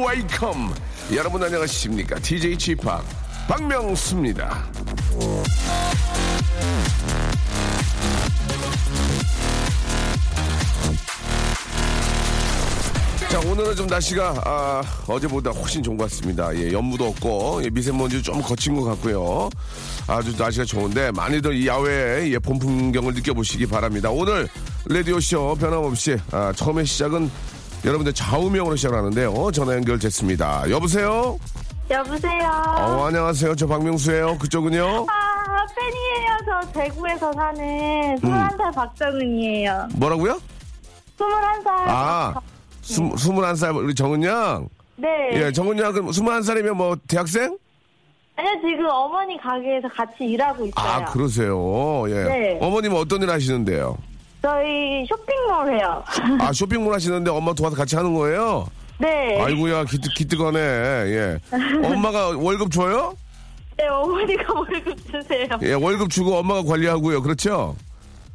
welcome. 여러분 안녕하십니까? DJ Chip 박명수입니다. 자 오늘은 좀 날씨가 아, 어제보다 훨씬 좋은 것 같습니다. 예, 연무도 없고 예, 미세먼지 좀 거친 것 같고요. 아주 날씨가 좋은데 많이들 이 야외의 예, 봄 풍경을 느껴보시기 바랍니다. 오늘 라디오 쇼 변함없이 아, 처음에 시작은 여러분들 좌우명으로 시작하는데요. 전화 연결됐습니다. 여보세요. 여보세요. 어, 안녕하세요. 저 박명수예요. 그쪽은요? 아, 팬이에요. 저 대구에서 사는 21살 박정은이에요. 뭐라고요? 21살. 아, 스, 21살 우리 정은 양. 네. 예, 정은 양 그럼 21살이면 뭐 대학생? 아니요, 지금 어머니 가게에서 같이 일하고 있어요. 아, 그러세요. 예. 네. 어머님은 어떤 일 하시는데요? 저희 쇼핑몰 해요. 아, 쇼핑몰 하시는데 엄마 도와서 같이 하는 거예요? 네. 아이고야, 기특, 기특하네. 예. 엄마가 월급 줘요? 네, 어머니가 월급 주세요. 예, 월급 주고 엄마가 관리하고요. 그렇죠?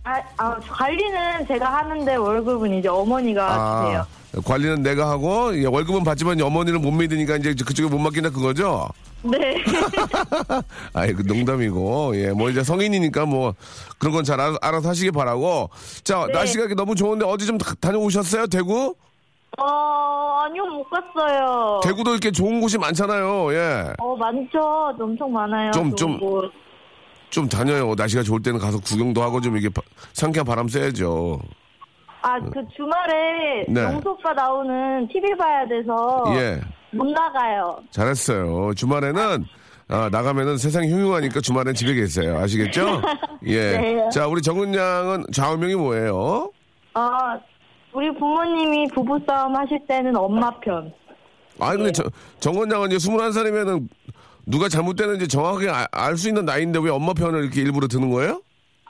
아, 아, 관리는 제가 하는데 월급은 이제 어머니가 주세요. 관리는 내가 하고, 예, 월급은 받지만 어머니는 못 믿으니까 이제 그쪽에 못 맡긴다 그거죠? 네. 아이, 그 농담이고, 예, 뭐 이제 성인이니까 뭐 그런 건 잘 알아서, 하시기 바라고. 자, 네. 날씨가 너무 좋은데 어디 좀 다- 다녀오셨어요? 대구? 어, 아니요, 못 갔어요. 대구도 이렇게 좋은 곳이 많잖아요. 예. 어, 많죠. 엄청 많아요. 좀, 좀. 곳. 좀 다녀요. 날씨가 좋을 때는 가서 구경도 하고 좀 이게 상쾌한 바람 쐬야죠. 아, 그 주말에 네. 영수 오빠 나오는 TV 봐야 돼서 예. 못 나가요. 잘했어요. 주말에는 아, 나가면은 세상이 흉흉하니까 주말엔 집에 계세요. 아시겠죠? 예. 네. 자, 우리 정은 양은 좌우명이 뭐예요? 아, 우리 부모님이 부부싸움 하실 때는 엄마 편. 아니, 네. 근데 저, 정은 양은 이제 21살이면은 누가 잘못되는지 정확하게 알 수 있는 나이인데 왜 엄마 편을 이렇게 일부러 드는 거예요?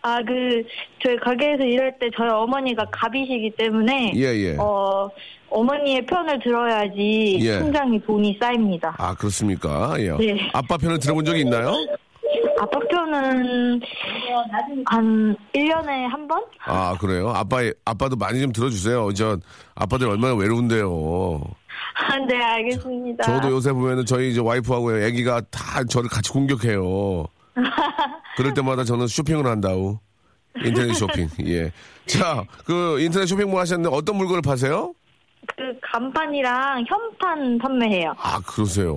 아, 그, 저희 가게에서 일할 때 저희 어머니가 갑이시기 때문에, 예, 예. 어, 어머니의 편을 들어야지 예. 통장에 돈이 쌓입니다. 아, 그렇습니까? 예. 네. 아빠 편을 들어본 적이 있나요? 아빠 편은 한 1년에 한 번? 아, 그래요? 아빠, 아빠도 많이 좀 들어주세요. 저, 아빠들 얼마나 외로운데요. 아, 네, 알겠습니다. 저도 요새 보면은 저희 이제 와이프하고 애기가 다 저를 같이 공격해요. 그럴 때마다 저는 쇼핑을 한다우. 인터넷 쇼핑. 예. 자, 그 인터넷 쇼핑몰 하셨는데 어떤 물건을 파세요? 그 간판이랑 현판 판매해요. 아, 그러세요.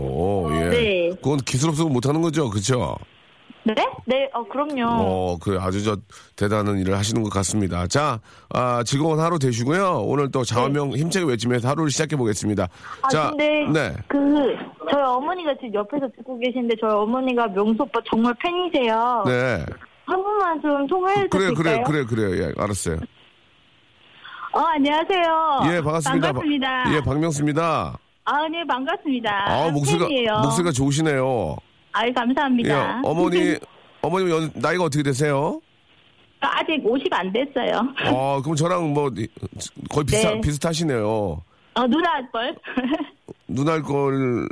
예. 네. 그건 기술 없어서 못 하는 거죠. 그렇죠? 네? 네, 어, 그럼요. 어, 그 아주 저 대단한 일을 하시는 것 같습니다. 자, 아, 즐거운 하루 되시고요. 오늘 또 자화명 힘차게 외치면서 하루를 시작해 보겠습니다. 네. 아, 자, 근데 네. 그 저희 어머니가 지금 옆에서 듣고 계신데 저희 어머니가 명수 오빠 정말 팬이세요. 네. 한 번만 좀 통화해도 그래, 그래, 될까요? 그래, 그래. 예, 알았어요. 어, 안녕하세요. 예, 반갑습니다. 반갑습니다. 바- 예, 박명수입니다. 아, 네, 반갑습니다. 아, 목소리가, 팬이에요. 목소리가 좋으시네요. 아유, 감사합니다. 예, 어머니, 어머님 연- 나이가 어떻게 되세요? 아직 50 안 됐어요. 어, 그럼 저랑 뭐 거의 비슷하, 네. 비슷하시네요. 어, 누나 할 걸. 누나 할 걸,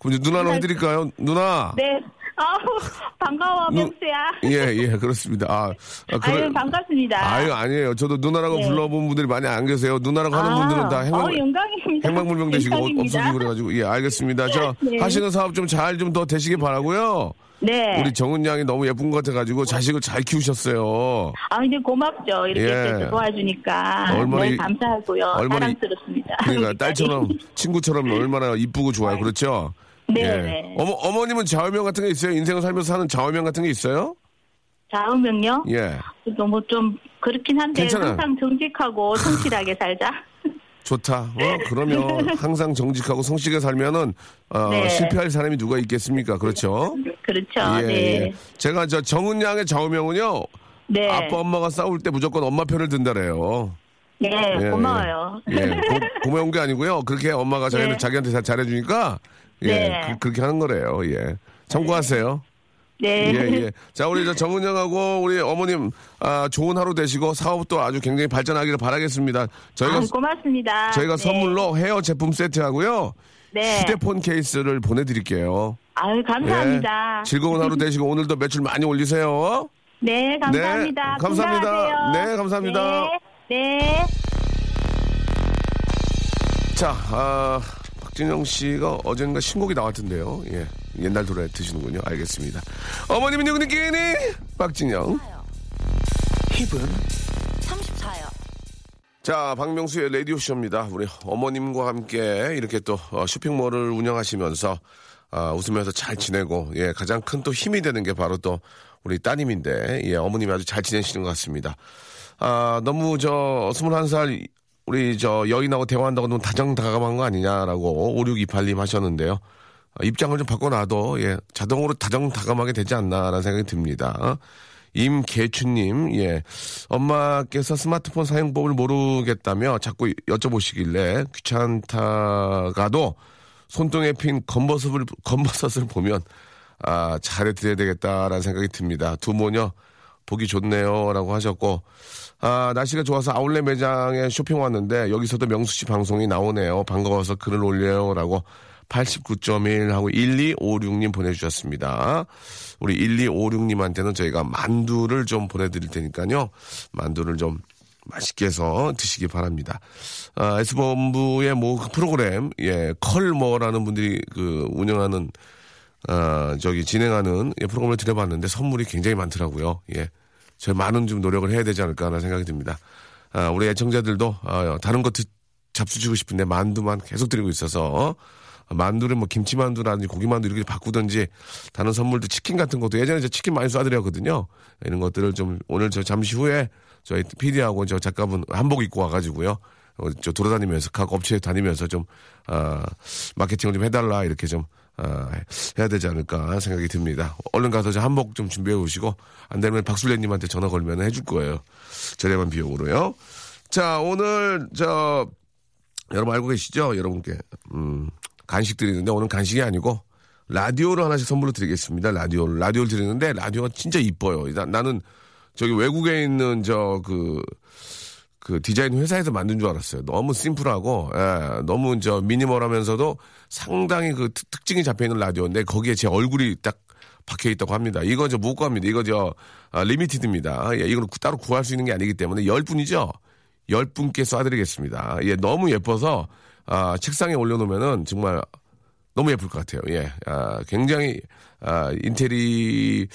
그럼 이제 누나로 누나- 해드릴까요? 누나. 네. 아우, 반가워, 누- 명수야. 예, 예, 그렇습니다. 아, 아, 그래- 아유, 반갑습니다. 아유, 아니에요. 저도 누나라고 네. 불러본 분들이 많이 안 계세요. 누나라고 하는 아, 분들은 다 행방, 어, 영광입니다. 행방불명 되시고 어- 영광입니다. 없어지고 그래가지고. 예, 알겠습니다. 저 네. 하시는 사업 좀 잘 좀 더 되시길 바라고요 네. 우리 정은 양이 너무 예쁜 것 같아가지고 자식을 잘 키우셨어요. 아, 이제 고맙죠. 이렇게 예. 또 도와주니까. 얼마나 네, 이- 감사하고요. 얼마나 이- 사랑스럽습니다. 그러니까 우리 딸처럼. 친구처럼 얼마나 이쁘고 좋아요. 그렇죠? 네, 예. 네. 어머 어머님은 좌우명 같은 게 있어요? 인생을 살면서 하는 좌우명 같은 게 있어요? 좌우명요? 예. 너무 좀 그렇긴 한데 괜찮아요. 항상 정직하고 성실하게 살자. 좋다. 어, 그러면 항상 정직하고 성실하게 살면은 어, 네. 실패할 사람이 누가 있겠습니까? 그렇죠? 그렇죠. 예, 네. 예. 제가 저 정은 양의 좌우명은요. 네. 아빠 엄마가 싸울 때 무조건 엄마 편을 든다래요. 네, 예, 고마워요. 예, 고, 고마운 게 아니고요. 그렇게 엄마가 자기한테, 네. 자기한테 잘 잘해주니까 예, 네. 그, 렇게 하는 거래요. 예, 참고하세요. 네. 예, 예. 자, 우리 저 정은영하고 우리 어머님 아, 좋은 하루 되시고 사업도 아주 굉장히 발전하기를 바라겠습니다. 저희가 아, 고맙습니다. 저희가 네. 선물로 헤어 제품 세트 하고요. 네. 휴대폰 케이스를 보내드릴게요. 아유, 감사합니다. 예, 즐거운 하루 되시고 오늘도 매출 많이 올리세요. 네, 감사합니다. 네, 감사합니다. 건강하세요. 네, 감사합니다. 네. 네. 자, 아, 박진영 씨가 어젠가 신곡이 나왔던데요. 예, 옛날 노래 드시는군요. 알겠습니다. 어머님은 누구니 끼니? 박진영. 힙은 34요. 자, 박명수의 라디오쇼입니다. 우리 어머님과 함께 이렇게 또 어, 쇼핑몰을 운영하시면서 아, 웃으면서 잘 지내고, 예, 가장 큰 또 힘이 되는 게 바로 또 우리 따님인데, 예, 어머님이 아주 잘 지내시는 것 같습니다. 아, 너무 저, 21살 우리 저 여인하고 대화한다고 너무 다정다감한 거 아니냐라고 5628님 하셨는데요. 아, 입장을 좀 바꿔놔도, 예, 자동으로 다정다감하게 되지 않나라는 생각이 듭니다. 임계춘님, 예. 엄마께서 스마트폰 사용법을 모르겠다며 자꾸 여쭤보시길래 귀찮다가도 손등에 핀 검버섯을, 검버섯을 보면, 아, 잘해드려야 되겠다라는 생각이 듭니다. 두 모녀, 보기 좋네요. 라고 하셨고, 아, 날씨가 좋아서 아울렛 매장에 쇼핑 왔는데, 여기서도 명수 씨 방송이 나오네요. 반가워서 글을 올려요. 라고 89.1 하고 1256님 보내주셨습니다. 우리 1256님한테는 저희가 만두를 좀 보내드릴 테니까요. 만두를 좀 맛있게 해서 드시기 바랍니다. 아, S본부의 뭐 프로그램, 예, 컬머라는 분들이 그 운영하는, 아, 저기 진행하는 예, 프로그램을 드려봤는데 선물이 굉장히 많더라고요. 예. 저희 많은 좀 노력을 해야 되지 않을까라는 생각이 듭니다. 아, 우리 애청자들도, 아, 다른 것 드- 잡수주고 싶은데 만두만 계속 드리고 있어서, 만두를 뭐 김치만두라든지 고기만두 이렇게 바꾸든지 다른 선물도 치킨 같은 것도 예전에 저 치킨 많이 쏴드렸거든요. 이런 것들을 좀 오늘 저 잠시 후에 저희 PD하고 저 작가분 한복 입고 와가지고요. 어, 저 돌아다니면서 각 업체에 다니면서 좀, 아, 마케팅을 좀 해달라 이렇게 좀, 아, 해야 되지 않을까 생각이 듭니다. 얼른 가서 저 한복 좀 준비해 오시고 안 되면 박술래님한테 전화 걸면 해줄 거예요. 저렴한 비용으로요. 자, 오늘 저 여러분 알고 계시죠? 여러분께 음, 간식 드리는데 오늘 간식이 아니고 라디오를 하나씩 선물로 드리겠습니다. 라디오를 라디오를 드리는데 라디오가 진짜 이뻐요. 나, 나는 저기 외국에 있는 저그 그 디자인 회사에서 만든 줄 알았어요. 너무 심플하고 예, 너무 저 미니멀하면서도 상당히 그 특- 특징이 잡혀 있는 라디오인데 거기에 제 얼굴이 딱 박혀 있다고 합니다. 이거 저 무과입니다. 이거 저 아, limited입니다. 예, 이걸 따로 구할 수 있는 게 아니기 때문에 열 분이죠. 열 분께 쏴드리겠습니다. 예, 너무 예뻐서 아, 책상에 올려놓으면은 정말 너무 예쁠 것 같아요. 예, 아, 굉장히 아, 인테리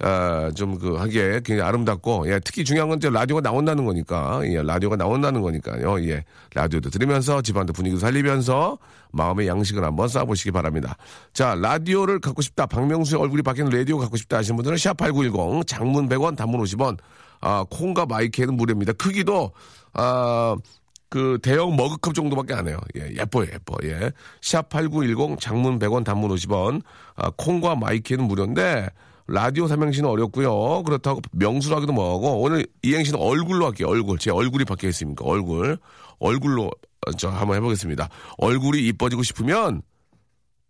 아, 좀 그 하기에 굉장히 아름답고 예, 특히 중요한 건 이제 라디오가 나온다는 거니까 예, 라디오가 나온다는 거니까요. 예, 라디오도 들으면서 집안도 분위기도 살리면서 마음의 양식을 한번 쌓아보시기 바랍니다. 자, 라디오를 갖고 싶다. 박명수의 얼굴이 바뀌는 라디오 갖고 싶다 하시는 분들은 샵8910 장문 100원 단문 50원 아, 콩과 마이크는 무료입니다. 크기도 아, 그 대형 머그컵 정도밖에 안 해요. 예, 예뻐요, 예뻐. 예. 샵8910 장문 100원 단문 50원. 아, 콩과 마이케이는 무료인데 라디오 삼행시는 어렵고요. 그렇다고 명수로 하기도 뭐하고 오늘 이행시는 얼굴로 할게요. 얼굴. 제 얼굴이 박혀 있으니까? 얼굴. 얼굴로 어, 저 한번 해보겠습니다. 얼굴이 이뻐지고 싶으면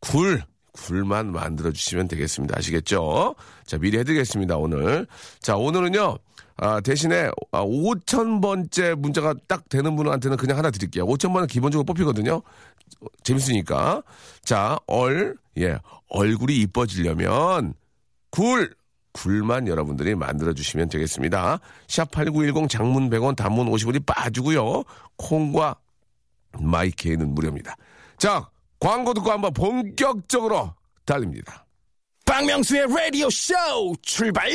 굴. 굴만 만들어 주시면 되겠습니다. 아시겠죠? 자, 미리 해드리겠습니다, 오늘. 자, 오늘은요, 아, 대신에, 아, 5,000번째 문자가 딱 되는 분한테는 그냥 하나 드릴게요. 5,000번은 기본적으로 뽑히거든요. 어, 재밌으니까. 자, 얼, 예, 얼굴이 이뻐지려면, 굴! 굴만 여러분들이 만들어주시면 되겠습니다. 샵8910 장문 100원, 단문 50원이 빠지고요. 콩과 마이케이는 무료입니다. 자, 광고 듣고 한번 본격적으로 달립니다. 박명수의 라디오 쇼 출발!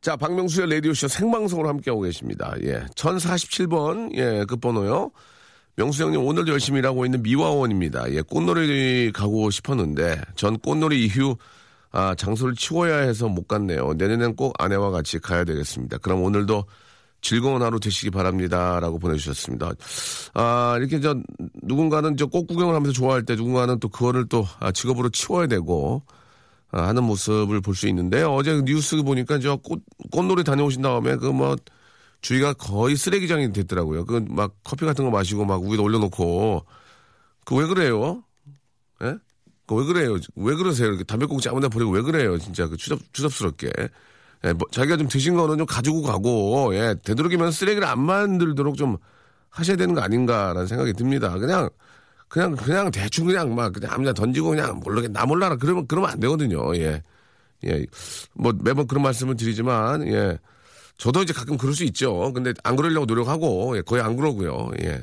자, 박명수의 라디오 쇼 생방송으로 함께하고 계십니다. 예. 1047번, 예, 끝번호요. 명수 형님, 오늘도 열심히 일하고 있는 미화원입니다. 예, 꽃놀이 가고 싶었는데, 전 꽃놀이 이후, 아, 장소를 치워야 해서 못 갔네요. 내년엔 꼭 아내와 같이 가야 되겠습니다. 그럼 오늘도 즐거운 하루 되시기 바랍니다. 라고 보내주셨습니다. 아, 이렇게 저, 누군가는 저 꽃 구경을 하면서 좋아할 때 누군가는 또 그거를 또 아, 직업으로 치워야 되고, 아, 하는 모습을 볼 수 있는데, 어제 뉴스 보니까 저 꽃, 꽃놀이 다녀오신 다음에 그 뭐, 주위가 거의 쓰레기장이 됐더라고요. 그 막 커피 같은 거 마시고 막 위에 올려놓고, 그 왜 그래요? 예? 그 왜 그래요? 왜 그러세요? 이렇게 담배꽁초 아무나 버리고 왜 그래요? 진짜 그 추잡, 추잡스럽게. 예, 뭐 자기가 좀 드신 거는 좀 가지고 가고, 예, 되도록이면 쓰레기를 안 만들도록 좀 하셔야 되는 거 아닌가라는 생각이 듭니다. 그냥, 그냥, 그냥 대충 그냥 막 그냥 아무나 던지고 그냥 모르게 나 몰라라. 그러면, 그러면 안 되거든요. 예. 예. 뭐 매번 그런 말씀을 드리지만, 예. 저도 이제 가끔 그럴 수 있죠. 근데 안 그러려고 노력하고, 예, 거의 안 그러고요. 예.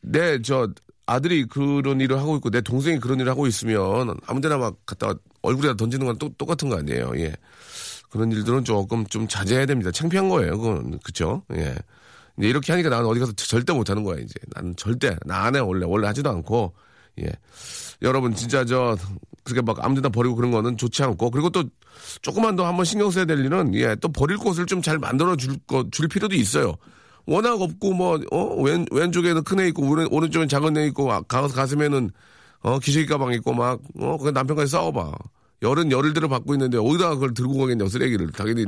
내, 저, 아들이 그런 일을 하고 있고 내 동생이 그런 일을 하고 있으면 아무 데나 막 갖다 얼굴에다 던지는 건 또, 똑같은 거 아니에요. 예. 그런 일들은 조금 좀 자제해야 됩니다. 창피한 거예요. 그건. 그쵸? 예. 이제 이렇게 하니까 나는 어디 가서 절대 못 하는 거야, 이제. 나는 절대. 나 안 해, 원래. 원래 하지도 않고. 예. 여러분, 진짜 저, 그렇게 막 아무 데나 버리고 그런 거는 좋지 않고. 그리고 또 조금만 더 한번 신경 써야 될 일은, 예, 또 버릴 곳을 좀 잘 만들어 줄 거, 줄 필요도 있어요. 워낙 없고 뭐 어? 왼 왼쪽에는 큰 애 있고 오른 오른쪽엔 작은 애 있고 아, 가 가슴에는 어 기저귀 가방 있고 막 어 그 남편까지 싸워봐. 열은 열을 들어 받고 있는데 어디다가 그걸 들고 가겠냐 쓰레기를. 당연히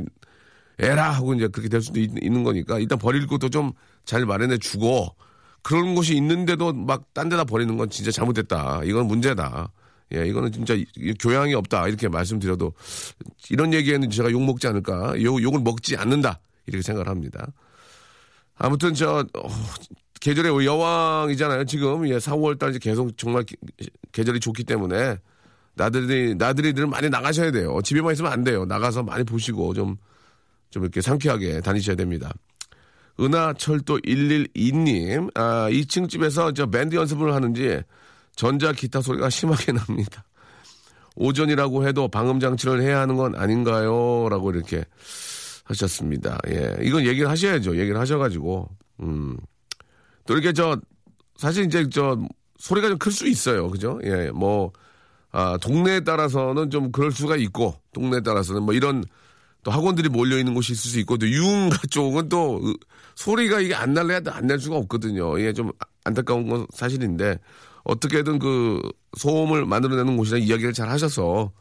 에라 하고 이제 그렇게 될 수도 있, 는 거니까. 일단 버릴 것도 좀 잘 마련해 주고 그런 곳이 있는데도 막 딴 데다 버리는 건 진짜 잘못됐다. 이건 문제다. 예 이거는 진짜 교양이 없다. 이렇게 말씀드려도 이런 얘기에는 제가 욕 먹지 않을까. 욕 욕을 먹지 않는다. 이렇게 생각을 합니다. 아무튼 저 어, 계절의 여왕이잖아요. 지금 예, 4, 5월 달 계속 정말 게, 계절이 좋기 때문에 나들이 나들이들 많이 나가셔야 돼요. 집에만 있으면 안 돼요. 나가서 많이 보시고 좀좀 이렇게 상쾌하게 다니셔야 됩니다. 은하철도 112님, 아, 2층 집에서 저 밴드 연습을 하는지 전자 기타 소리가 심하게 납니다. 오전이라고 해도 방음 장치를 해야 하는 건 아닌가요? 라고 이렇게 하셨습니다. 예. 이건 얘기를 하셔야죠. 얘기를 하셔가지고, 음. 또 이렇게 저, 사실 이제 저, 소리가 좀 클 수 있어요. 그죠? 예. 뭐, 아, 동네에 따라서는 좀 그럴 수가 있고, 동네에 따라서는 뭐 이런 또 학원들이 몰려 있는 곳이 있을 수 있고, 또 유흥가 쪽은 또 소리가 이게 안 날래야 안 날 수가 없거든요. 이게 좀 안타까운 건 사실인데, 어떻게든 그 소음을 만들어내는 곳이나 이야기를 잘 하셔서,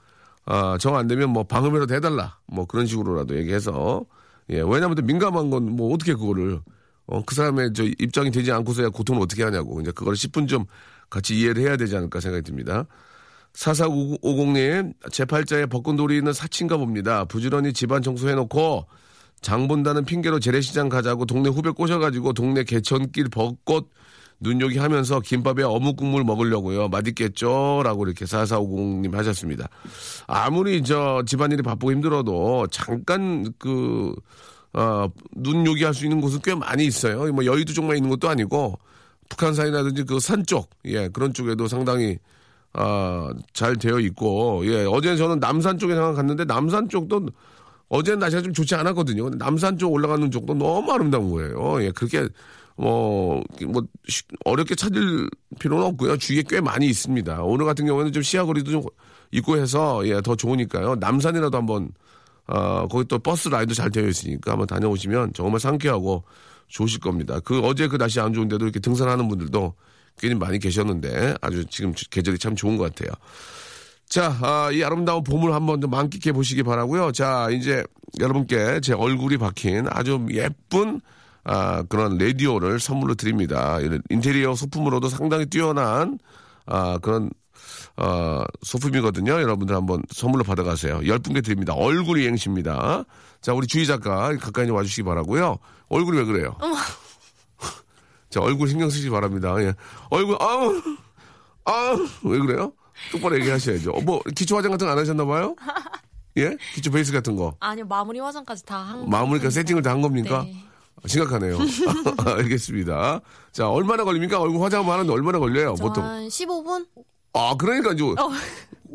아, 정 안 되면 뭐 방음이라도 해달라. 뭐 그런 식으로라도 얘기해서. 예, 왜냐면 또 민감한 건 뭐 어떻게 그거를, 어, 그 사람의 저 입장이 되지 않고서야 고통을 어떻게 하냐고. 이제 그걸 10분 좀 같이 이해를 해야 되지 않을까 생각이 듭니다. 4450님, 제 팔자에 벚꽃놀이 있는 사친가 봅니다. 부지런히 집안 청소해놓고 장 본다는 핑계로 재래시장 가자고 동네 후배 꼬셔가지고 동네 개천길 벚꽃 눈요기 하면서 김밥에 어묵 국물 먹으려고요. 맛있겠죠? 라고 이렇게 4450님 하셨습니다. 아무리 저 집안일이 바쁘고 힘들어도 잠깐 그, 어, 눈 요기 할 수 있는 곳은 꽤 많이 있어요. 뭐 여의도 쪽만 있는 것도 아니고 북한산이라든지 그 산 쪽, 예, 그런 쪽에도 상당히 아, 잘 되어 있고, 예, 어제 저는 남산 쪽에 잠깐 갔는데 남산 쪽도 어제는 날씨가 좀 좋지 않았거든요. 남산 쪽 올라가는 쪽도 너무 아름다운 거예요. 예, 그렇게 뭐, 뭐, 어렵게 찾을 필요는 없고요. 주위에 꽤 많이 있습니다. 오늘 같은 경우에는 좀 시야거리도 좀 있고 해서, 예, 더 좋으니까요. 남산이라도 한번, 어, 거기 또 버스 라인도 잘 되어 있으니까 한번 다녀오시면 정말 상쾌하고 좋으실 겁니다. 그 어제 그 날씨 안 좋은데도 이렇게 등산하는 분들도 꽤 많이 계셨는데 아주 지금 계절이 참 좋은 것 같아요. 자, 아, 이 아름다운 봄을 한번 좀 만끽해 보시기 바라고요. 자, 이제 여러분께 제 얼굴이 박힌 아주 예쁜 아, 그런 라디오를 선물로 드립니다. 인테리어 소품으로도 상당히 뛰어난 아, 그런 어, 소품이거든요. 여러분들 한번 선물로 받아가세요. 열 분께 드립니다. 얼굴 이 행시입니다. 자, 우리 주희 작가 가까이 와주시기 바라고요. 얼굴이 왜 그래요? 자, 얼굴 신경 쓰시기 바랍니다. 예. 얼굴, 아우, 아우, 왜 그래요? 똑바로 얘기하셔야죠. 어, 뭐, 기초 화장 같은 거 안 하셨나봐요? 예? 기초 베이스 같은 거. 아니요, 마무리 화장까지 다 한. 마무리까 세팅을 다 한 겁니까? 네. 심각하네요. 알겠습니다. 자, 얼마나 걸립니까? 얼굴 화장만 하는데 얼마나 걸려요, 보통? 한 15분? 아, 그러니까 이제 어.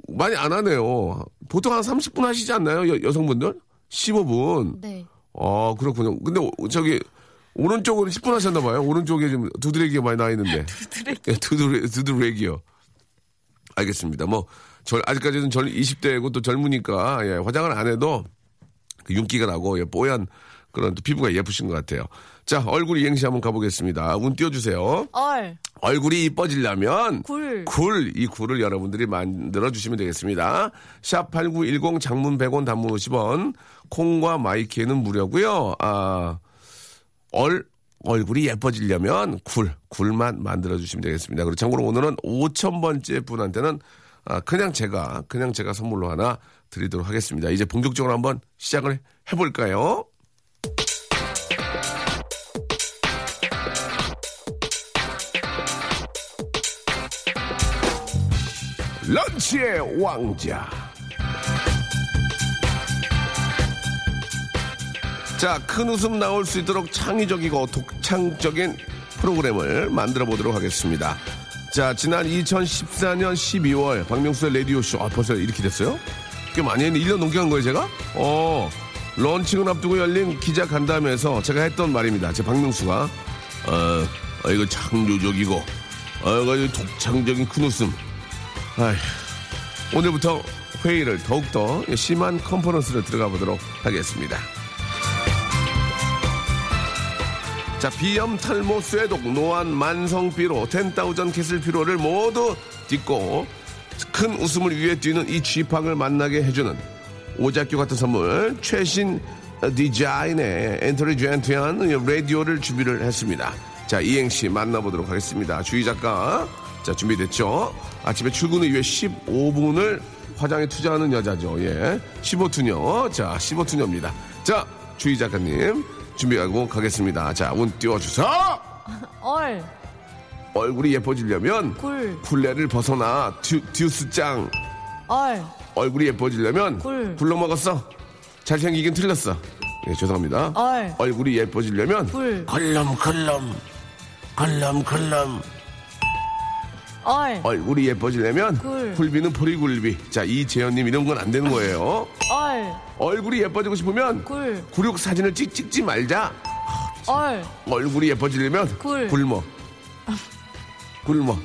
많이 안 하네요. 보통 한 30분 하시지 않나요? 여, 성분들 15분. 네. 아, 그렇군요. 근데 오- 저기 오른쪽으로 10분 하셨나 봐요. 오른쪽에 지금 두드레기가 많이 나 있는데. 두드레기. 두드레, 두드레기요. 알겠습니다. 뭐 절, 아직까지는 절 20대고 또 젊으니까, 예, 화장을 안 해도 그 윤기가 나고, 예, 뽀얀 그런 또 피부가 예쁘신 것 같아요. 자, 얼굴 이행시 한번 가보겠습니다. 운 띄워주세요. 얼, 얼굴이 이뻐지려면 굴. 굴, 이 굴을 여러분들이 만들어 주시면 되겠습니다. 샵 8910 장문 100원 단문 50원 콩과 마이키에는 무료고요. 아, 얼 얼굴이 예뻐지려면 굴, 굴만 만들어 주시면 되겠습니다. 그리고 참고로 오늘은 5,000번째 분한테는 아, 그냥 제가 그냥 제가 선물로 하나 드리도록 하겠습니다. 이제 본격적으로 한번 시작을 해 볼까요? 런치의 왕자. 자, 큰 웃음 나올 수 있도록 창의적이고 독창적인 프로그램을 만들어 보도록 하겠습니다. 자, 지난 2014년 12월 박명수의 라디오쇼. 아, 벌써 이렇게 됐어요? 꽤 많이 했는데 1년 넘게 한 거예요, 제가? 어, 런칭을 앞두고 열린 기자 간담회에서 제가 했던 말입니다. 제 박명수가. 어, 어, 이거 창조적이고, 어, 이거 독창적인 큰 웃음. 아휴, 오늘부터 회의를 더욱더 심한 컨퍼런스를 들어가 보도록 하겠습니다. 자, 비염, 탈모, 쇠독, 노안, 만성 피로, ten thousand castle 피로를 모두 딛고 큰 웃음을 위해 뛰는 이 쥐팍을 만나게 해주는 오작교 같은 선물, 최신 디자인의 엔터리 젠트한 라디오를 준비를 했습니다. 자, 이행시 만나보도록 하겠습니다. 주희 작가. 자, 준비됐죠? 아침에 출근을 위해 15분을 화장에 투자하는 여자죠. 예. 15투녀. 자, 15투녀입니다. 자, 주희 작가님. 준비하고 가겠습니다. 자, 운 띄워주세요! 얼, 얼굴이 예뻐지려면 굴, 굴레를 벗어나 듀, 듀스짱. 얼, 얼굴이 예뻐지려면 굴. 굴러 먹었어. 잘생기긴 틀렸어. 예, 죄송합니다. 얼. 얼굴이 예뻐지려면 굴, 컬럼컬럼 컬럼컬럼 얼, 얼굴이 예뻐지려면 굴. 굴비는 보리굴비. 자, 이재현님 이런 건 안 되는 거예요. 얼, 얼굴이 예뻐지고 싶으면 굴, 구육 사진을 찍 찍지 말자. 얼, 얼굴이 예뻐지려면 굴. 굶어. 굶어.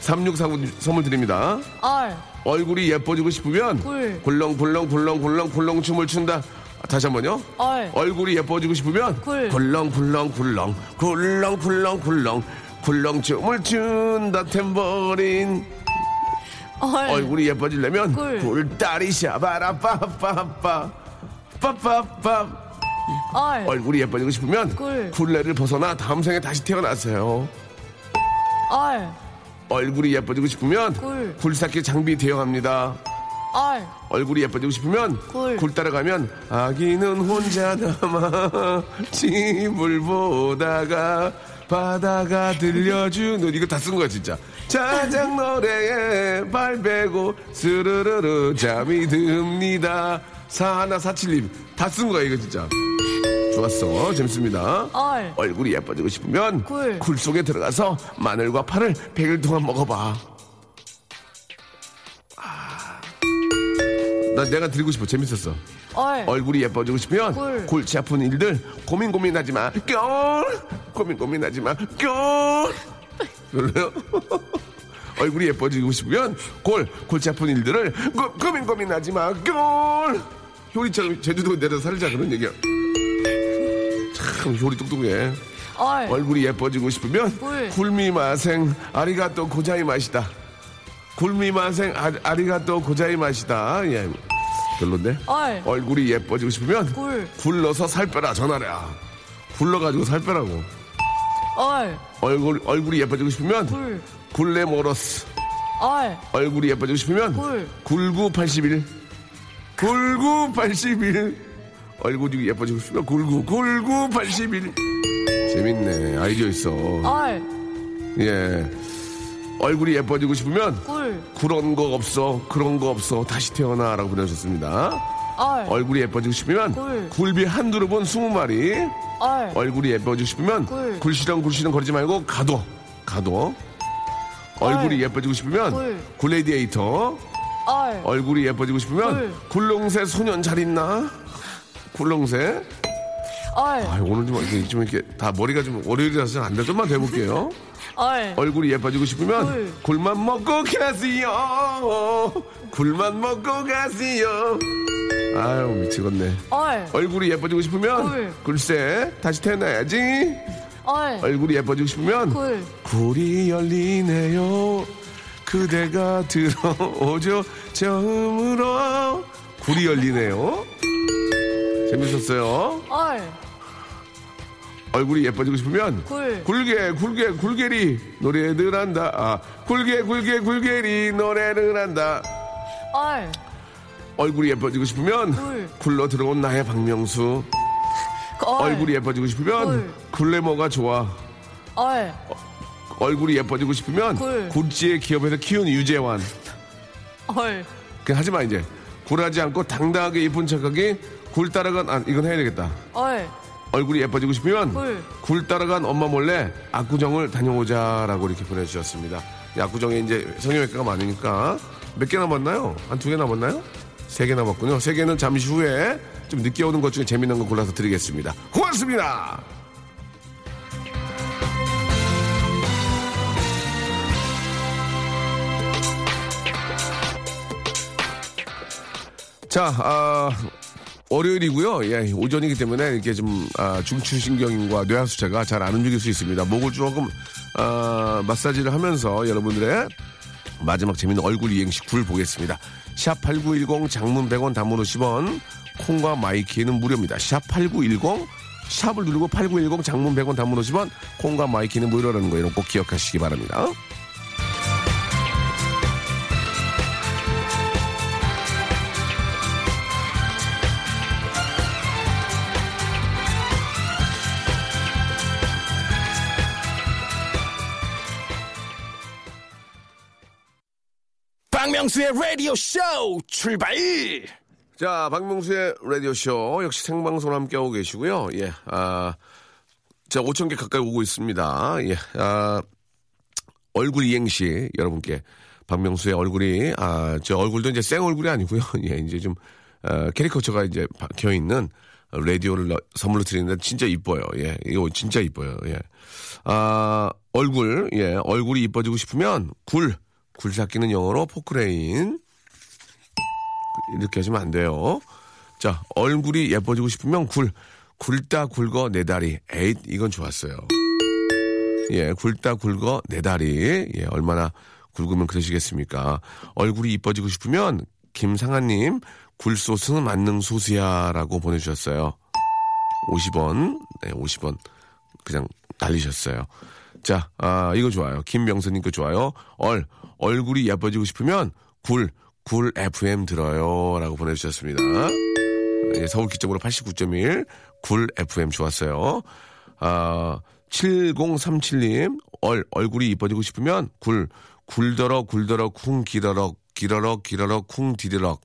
3649 선물 드립니다. 얼, 얼굴이 예뻐지고 싶으면 굴. 굴렁굴렁 굴렁굴렁 굴렁 춤을 춘다. 다시 한 번요. 얼, 얼굴이 예뻐지고 싶으면 굴. 굴렁굴렁 굴렁 굴렁 굴렁 굴렁 굴렁 춤을 춘다 템버린 얼, 얼굴이 예뻐지려면 굴. 굴다리 샤바라 빠빠빠 빠빠빠 얼, 얼굴이 예뻐지고 싶으면 굴. 굴레를 벗어나 다음 생에 다시 태어나세요. 얼, 얼굴이 예뻐지고 싶으면 굴. 굴삭기 장비 대여합니다. 얼, 얼굴이 예뻐지고 싶으면 굴. 따러 가면 아기는 혼자 남아 집을 보다가 바다가 들려주는 이거 다 쓴 거야 진짜. 자장 노래에 팔 베고 스르르르 잠이 듭니다. 사하나 사칠님 다 쓴 거야 이거 진짜. 좋았어. 재밌습니다. 얼, 얼굴이 예뻐지고 싶으면 굴. 굴 속에 들어가서 마늘과 파를 100일 동안 먹어봐. 아, 나 내가 드리고 싶어. 재밌었어. 얼, 얼굴이 예뻐지고 싶으면 굴. 골치 아픈 일들 고민 고민하지 마. 뿅 고민 고민하지 마. 뿅 별로요? 얼굴이 예뻐지고 싶으면 골 골치 아픈 일들을 고, 고민 고민하지 마. 뿅 효리처럼 제주도 내려 살자 그런 얘기야. 참 효리 똑똑해. 얼, 얼굴이 예뻐지고 싶으면 굴. 굴미마생 ありがとうございました. 굴미마생 아, ありがとうございました. 예. 별론데? 얼, 얼굴이 예뻐지고 싶으면 굴. 굴러서 살 빼라 전화라. 굴러가지고 살 빼라고. 얼, 얼굴 얼굴이 예뻐지고 싶으면 굴. 굴레모러스. 얼, 얼굴이 예뻐지고 싶으면 굴. 굴구 81. 굴구 81. 얼굴이 예뻐지고 싶으면 굴구 굴구 81. 재밌네. 아이디어 있어. 얼, 예. 얼굴이 예뻐지고 싶으면 굴, 그런 거 없어. 그런 거 없어. 다시 태어나라고 보내주셨습니다. 얼, 얼굴이 예뻐지고 싶으면 굴. 굴비 한 두름은 20마리. 얼, 얼굴이 예뻐지고 싶으면 굴. 굴시렁 굴시렁 거리지 말고 가도. 가도. 얼굴이 예뻐지고 싶으면 굴. 굴레디에이터. 얼, 얼굴이 예뻐지고 싶으면 굴 렁쇠 소년 잘 있나? 굴렁쇠. 얼, 아, 오늘 좀 이렇게, 좀 이렇게 다 머리가 좀 월요일이라서 안 돼. 좀만 더 해볼게요. 얼. 얼굴이 예뻐지고 싶으면 굴. 굴만 먹고 가세요. 굴만 먹고 가세요. 아유 미치겠네. 얼. 얼굴이 예뻐지고 싶으면 굴. 굴세 다시 태어나야지. 얼. 얼굴이 예뻐지고 싶으면 굴. 굴이 열리네요. 그대가 들어오죠 처음으로 굴이 열리네요. 재밌었어요. 얼. 얼굴이 예뻐지고 싶으면 굴. 굴게 굴게 굴게리 노래를 한다. 아 굴게 굴게 굴게리 노래를 한다. 얼. 얼굴이 예뻐지고 싶으면 굴. 굴러 들어온 나의 박명수. 얼. 얼굴이 예뻐지고 싶으면 굴. 굴레모가 좋아. 얼. 얼굴이 예뻐지고 싶으면 굴. 굴지의 기업에서 키운 유재환. 얼. 그 하지 마 이제 굴하지 않고 당당하게 이쁜 척하기 굴 따라간 아 이건 해야 되겠다. 얼. 얼굴이 예뻐지고 싶으면 굴. 굴 따라간 엄마 몰래 압구정을 다녀오자라고 이렇게 보내주셨습니다. 이 압구정에 이제 성형외과가 많으니까 몇 개 남았나요? 한 두 개 남았나요? 세 개 남았군요. 세 개는 잠시 후에 좀 늦게 오는 것 중에 재밌는 거 골라서 드리겠습니다. 고맙습니다. 자, 아, 월요일이고요. 예, 오전이기 때문에 이렇게 좀 아, 중추신경과 뇌하수체가 잘 안 움직일 수 있습니다. 목을 조금 아, 마사지를 하면서 여러분들의 마지막 재밌는 얼굴 이행시 굴 보겠습니다. 샵 8910 장문 100원 단문 50원 콩과 my K는 무료입니다. 샵 8910 샵을 누르고 8910 장문 100원 단문 50원 콩과 my K는 무료라는 거 이런 꼭 기억하시기 바랍니다. 박명수의 라디오 쇼 출발! 자, 박명수의 라디오 쇼 역시 생방송 함께 하고 계시고요. 예, 아, 자, 5천 개 가까이 오고 있습니다. 예, 아, 얼굴 이행시 여러분께 박명수의 얼굴이 아, 저 얼굴도 이제 생 얼굴이 아니고요. 예, 이제 좀 어, 캐리커처가 이제 박혀 있는 라디오를 너- 선물로 드리는데 진짜 이뻐요. 예, 이거 진짜 이뻐요. 예, 아, 얼굴, 예, 얼굴이 이뻐지고 싶으면 굴, 굴 삭기는 영어로 포크레인. 이렇게 하시면 안 돼요. 자, 얼굴이 예뻐지고 싶으면 굴, 굴다 굴거 내 다리. 에잇, 이건 좋았어요. 예, 굴다 굴거 내 다리. 예, 얼마나 굵으면 그러시겠습니까? 얼굴이 이뻐지고 싶으면 김상아님, 굴소스는 만능 소스야라고 보내주셨어요. 50원, 네, 50원. 그냥 날리셨어요. 자, 아, 이거 좋아요. 김명선님 거 좋아요. 얼, 얼굴이 예뻐지고 싶으면 굴, 굴 FM 들어요. 라고 보내주셨습니다. 예, 서울 기점으로 89.1, 굴 FM 좋았어요. 아, 7037님, 얼, 얼굴이 이뻐지고 싶으면 굴, 굴더러, 굴더러, 쿵, 기더러, 기러러, 기러러, 쿵, 디드럭.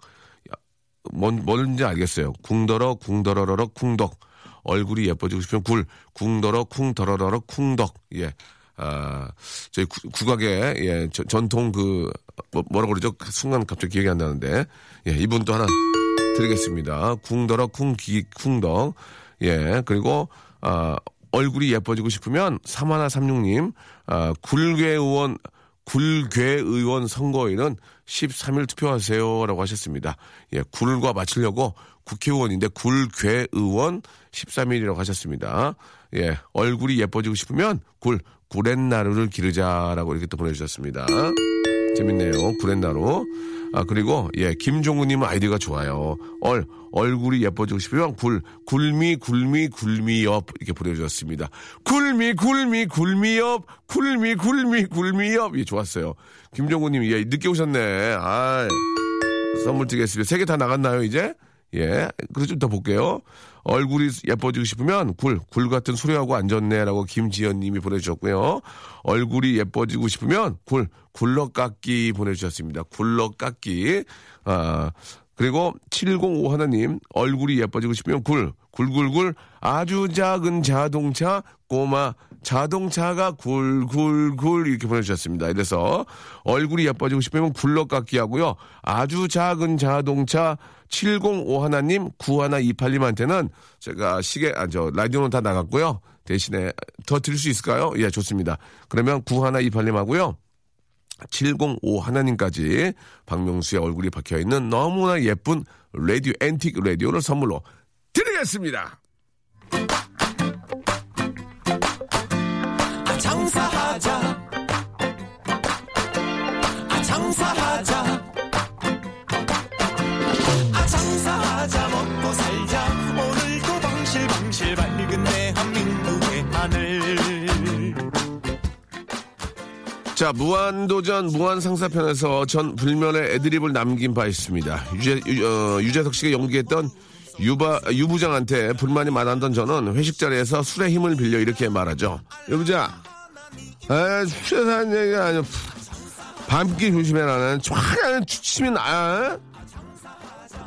뭔, 뭔지 알겠어요. 궁더러, 궁더러러러, 쿵덕. 얼굴이 예뻐지고 싶으면 굴, 궁더러, 쿵더러러러, 쿵덕. 예. 아, 저희 구, 국악의, 예, 저- 전통 그, 뭐, 뭐라 그러죠? 그 순간 갑자기 기억이 안 나는데. 예, 이분도 하나 드리겠습니다. 궁더러, 쿵기, 쿵덕. 예, 그리고, 아, 얼굴이 예뻐지고 싶으면, 사마나 삼육님, 아, 굴괴의원, 굴괴의원 선거일은 13일 투표하세요라고 하셨습니다. 예, 굴과 맞추려고 국회의원인데 굴괴의원 13일이라고 하셨습니다. 예, 얼굴이 예뻐지고 싶으면 굴, 구렛나루를 기르자라고 이렇게 또 보내주셨습니다. 재밌네요. 구렛나루. 아, 그리고, 예, 김종우님은 아이디어가 좋아요. 얼, 얼굴이 예뻐지고 싶으면 굴, 굴미, 굴미, 굴미엽. 이렇게 보내주셨습니다. 굴미, 굴미, 굴미엽. 굴미, 굴미, 굴미엽. 예, 좋았어요. 김종우님, 예, 늦게 오셨네. 아 선물 드리겠습니다. 세 개 다 나갔나요, 이제? 예. 그래서 좀 더 볼게요. 얼굴이 예뻐지고 싶으면 굴, 굴 같은 소리하고 앉았네라고 김지연 님이 보내주셨고요. 얼굴이 예뻐지고 싶으면 굴, 굴러깎기 보내주셨습니다. 굴러깎기. 아, 그리고 705 하나님, 얼굴이 예뻐지고 싶으면 굴, 굴굴굴, 아주 작은 자동차, 꼬마, 자동차가 굴굴굴 이렇게 보내주셨습니다. 이래서 얼굴이 예뻐지고 싶으면 굴러깎기 하고요. 아주 작은 자동차, 705 하나님, 9128님한테는 제가 시계, 아, 저, 라디오는 다 나갔고요. 대신에 더 드릴 수 있을까요? 예, 좋습니다. 그러면 9128님하고요. 705 하나님까지 박명수의 얼굴이 박혀 있는 너무나 예쁜 라디오, 앤틱 라디오를 선물로 드리겠습니다. 장사하자 자, 무한도전 무한상사편에서 전 불면의 애드립을 남긴 바 있습니다. 유재, 유, 어, 유재석 씨가 연기했던 유바, 유부장한테 불만이 많았던 저는 회식 자리에서 술의 힘을 빌려 이렇게 말하죠. 유부장, 에, 술에서 하는 얘기가 아니야. 밤기 조심해라. 나는 쫙 치면 나.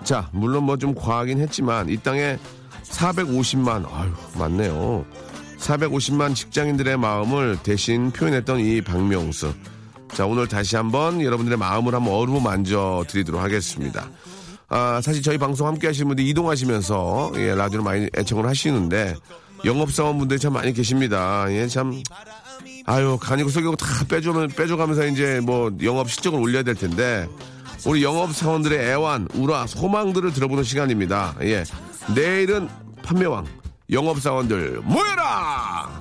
자, 물론 뭐 좀 과하긴 했지만 이 땅에 450만, 아유, 많네요. 450만 직장인들의 마음을 대신 표현했던 이 박명수. 자, 오늘 다시 한번 여러분들의 마음을 한번 어루만져 드리도록 하겠습니다. 아, 사실 저희 방송 함께 하시는 분들 이동하시면서, 예, 라디오를 많이 애청을 하시는데, 영업사원분들이 참 많이 계십니다. 예, 참, 아유, 간이고 속이고 다 빼주면, 빼줘가면서 이제 뭐 영업 실적을 올려야 될 텐데, 우리 영업사원들의 애완, 우라, 소망들을 들어보는 시간입니다. 예. 내일은 판매왕, 영업사원들 모여라!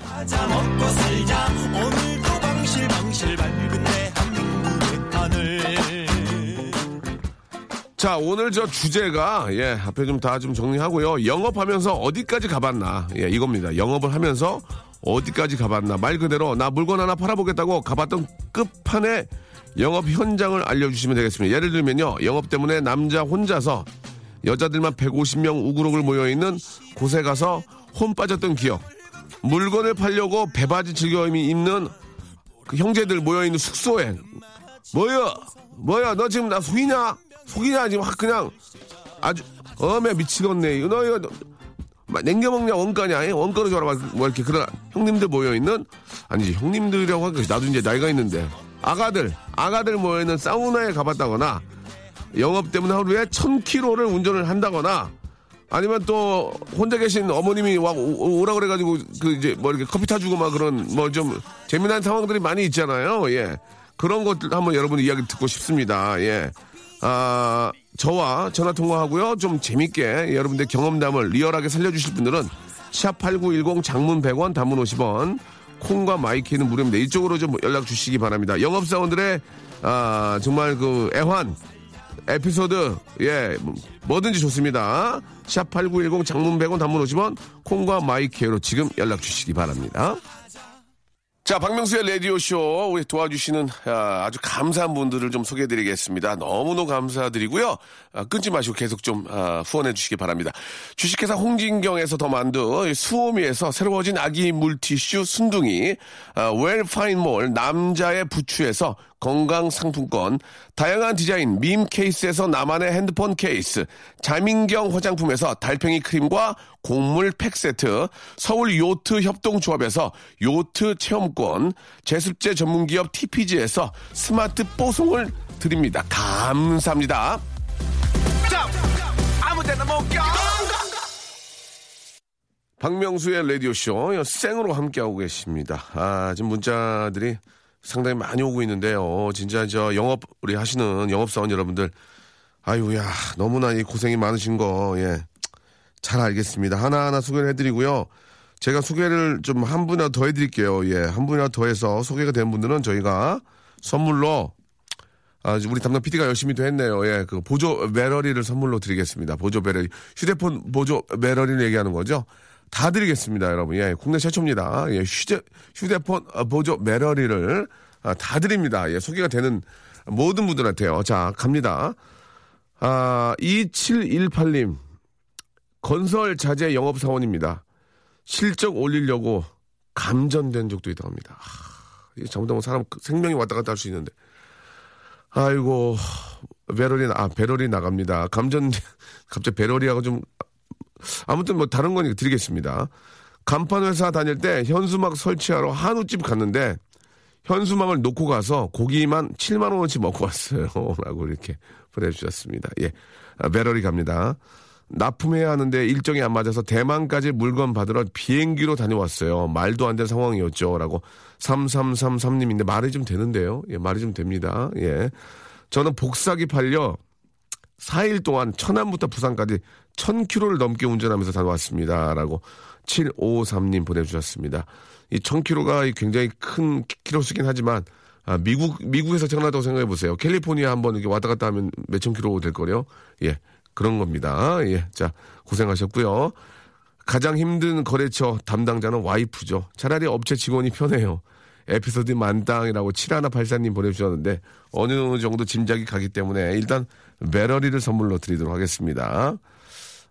자, 오늘 저 주제가, 예, 앞에 좀다좀 정리하고요. 영업하면서 어디까지 가봤나. 예, 이겁니다. 영업을 하면서 어디까지 가봤나. 말 그대로 나 물건 하나 팔아보겠다고 가봤던 끝판에 영업 현장을 알려주시면 되겠습니다. 예를 들면요. 영업 때문에 남자 혼자서 여자들만 150명 우그룩을 모여있는 곳에 가서 혼 빠졌던 기억. 물건을 팔려고 배바지 즐겨임이 입는 그 형제들 모여있는 숙소에 뭐야 뭐야 너 지금 나 속이냐? 속이냐? 지금 확 그냥 아주 어메 미치겠네. 너 이거 냉겨 먹냐? 원가냐? 이? 원가로 줘라 뭐 이렇게 그런 형님들 모여 있는? 아니지. 형님들이라고 하기 나도 이제 나이가 있는데. 아가들 아가들 모여 있는 사우나에 가봤다거나 영업 때문에 하루에 1000km를 운전을 한다거나 아니면 또 혼자 계신 어머님이 와 오- 오라 그래가지고 그 이제 뭐 이렇게 커피 타주고 막 그런 뭐 좀 재미난 상황들이 많이 있잖아요. 예. 그런 것들 한번 여러분 이야기 듣고 싶습니다. 예. 아, 저와 전화 통화하고요. 좀 재밌게 여러분들 경험담을 리얼하게 살려주실 분들은 샵8910 장문 100원 단문 50원 콩과 my K는 무료입니다. 이쪽으로 좀 연락 주시기 바랍니다. 영업사원들의 아, 정말 그 애환 에피소드 예 뭐든지 좋습니다. 샵8910 장문 100원 단문 50원 콩과 my K로 지금 연락 주시기 바랍니다. 자, 박명수의 라디오쇼, 우리 도와주시는 아, 아주 감사한 분들을 좀 소개해 드리겠습니다. 너무너무 감사드리고요. 아, 끊지 마시고 계속 좀 아, 후원해 주시기 바랍니다. 주식회사 홍진경에서 더 만두, 수오미에서 새로워진 아기 물티슈 순둥이, 아, 웰파인몰 남자의 부추에서 건강상품권, 다양한 디자인 밈 케이스에서 나만의 핸드폰 케이스, 자민경 화장품에서 달팽이 크림과 곡물 팩 세트, 서울 요트 협동조합에서 요트 체험권, 제습제 전문기업 TPG에서 스마트 뽀송을 드립니다. 감사합니다. 박명수의 라디오쇼 생으로 함께하고 계십니다. 아, 지금 문자들이 상당히 많이 오고 있는데요. 진짜 저 영업, 우리 하시는 영업사원 여러분들, 아유야, 너무나 이 고생이 많으신 거, 예. 잘 알겠습니다. 하나하나 소개를 해드리고요. 제가 소개를 좀 한 분이라도 더 해드릴게요. 예, 한 분이라도 더 해서 소개가 된 분들은 저희가 선물로 아, 우리 담당 PD가 열심히 또 했네요. 예, 그 보조 배러리를 선물로 드리겠습니다. 보조 배러리. 휴대폰 보조 배러리를 얘기하는 거죠. 다 드리겠습니다, 여러분. 예, 국내 최초입니다. 예, 휴대, 휴대폰 어, 보조 배러리를 아, 다 드립니다. 예, 소개가 되는 모든 분들한테요. 자, 갑니다. 아, 2718님. 건설 자재 영업사원입니다. 실적 올리려고 감전된 적도 있다고 합니다. 하, 이게 잘못하면 사람 생명이 왔다 갔다 할 수 있는데. 아이고, 배럴이, 나- 아, 배럴이 나갑니다. 감전, 갑자기 배럴이하고 좀, 아무튼 뭐 다른 거니까 드리겠습니다. 간판 회사 다닐 때 현수막 설치하러 한우집 갔는데 현수막을 놓고 가서 고기만 7만 원어치 먹고 왔어요. 라고 이렇게 보내주셨습니다. 예. 아, 배럴이 갑니다. 납품해야 하는데 일정이 안 맞아서 대만까지 물건 받으러 비행기로 다녀왔어요. 말도 안 되는 상황이었죠. 라고 3333님인데 말이 좀 되는데요. 예, 말이 좀 됩니다. 예. 저는 복사기 팔려 4일 동안 천안부터 부산까지 1000km를 넘게 운전하면서 다녀왔습니다. 라고 7553님 보내주셨습니다. 이 1000km가 굉장히 큰 키로수긴 하지만 아, 미국, 미국에서 태어났다고 생각해 보세요. 캘리포니아 한번 이렇게 왔다 갔다 하면 몇천 킬로 될 거래요. 예. 그런 겁니다. 예. 자, 고생하셨고요. 가장 힘든 거래처 담당자는 와이프죠. 차라리 업체 직원이 편해요. 에피소드 만땅이라고 7184님 보내주셨는데 어느 정도 짐작이 가기 때문에 일단 배러리를 선물로 드리도록 하겠습니다.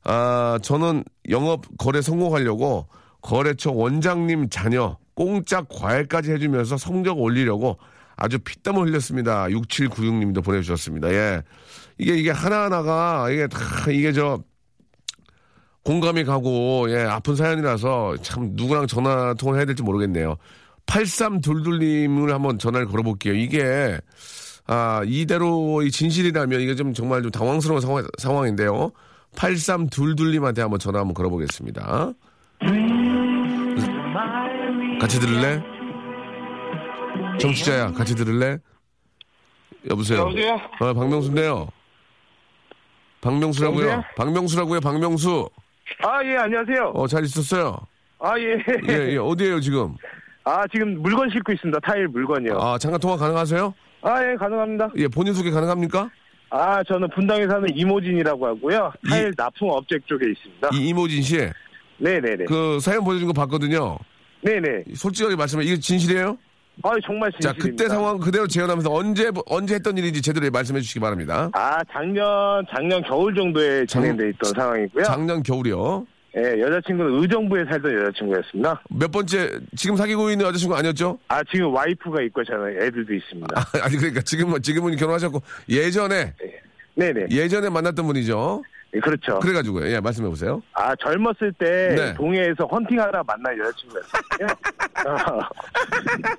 아, 저는 영업 거래 성공하려고 거래처 원장님 자녀 공짜 과외까지 해주면서 성적 올리려고 아주 피땀을 흘렸습니다. 6796님도 보내주셨습니다. 예. 이게, 이게 하나하나가, 이게 다, 이게 저, 공감이 가고, 예, 아픈 사연이라서 참 누구랑 전화 통화를 해야 될지 모르겠네요. 8322님을 한번 전화를 걸어볼게요. 이게, 아, 이대로 이 진실이라면 이게 좀 정말 좀 당황스러운 상황, 상황인데요. 8322님한테 한번 전화 한번 걸어보겠습니다. 같이 들을래? 정치자야, 같이 들을래? 여보세요? 여보세요? 어, 박명수인데요. 박명수라고요. 여보세요? 박명수라고요, 박명수. 아, 예, 안녕하세요. 어, 잘 있었어요? 아, 예. 예, 예, 어디에요, 지금? 아, 지금 물건 싣고 있습니다. 타일 물건이요. 아, 잠깐 통화 가능하세요? 아, 예, 가능합니다. 예, 본인 소개 가능합니까? 아, 저는 분당에 사는 이모진이라고 하고요. 타일 납품 업체 쪽에 있습니다. 이 이모진 씨. 네네네. 그 사연 보내준 거 봤거든요. 네네. 솔직하게 말씀해, 이게 진실이에요? 아, 정말 자, 진실입니다. 그때 상황 그대로 재현하면서 언제, 언제 했던 일인지 제대로 말씀해 주시기 바랍니다. 아, 작년, 작년 겨울 정도에 진행돼 있던 상황이고요. 작년 겨울이요. 예, 여자친구는 의정부에 살던 여자친구였습니다. 몇 번째, 지금 사귀고 있는 여자친구 아니었죠? 아, 지금 와이프가 있고 저는 애들도 있습니다. 아니, 그러니까 지금은, 지금은 결혼하셨고, 예전에, 네네. 예전에 만났던 분이죠. 예, 그렇죠. 그래가지고요. 예, 말씀해 보세요. 아, 젊었을 때 네. 동해에서 헌팅하다 만난 여자친구였거든요.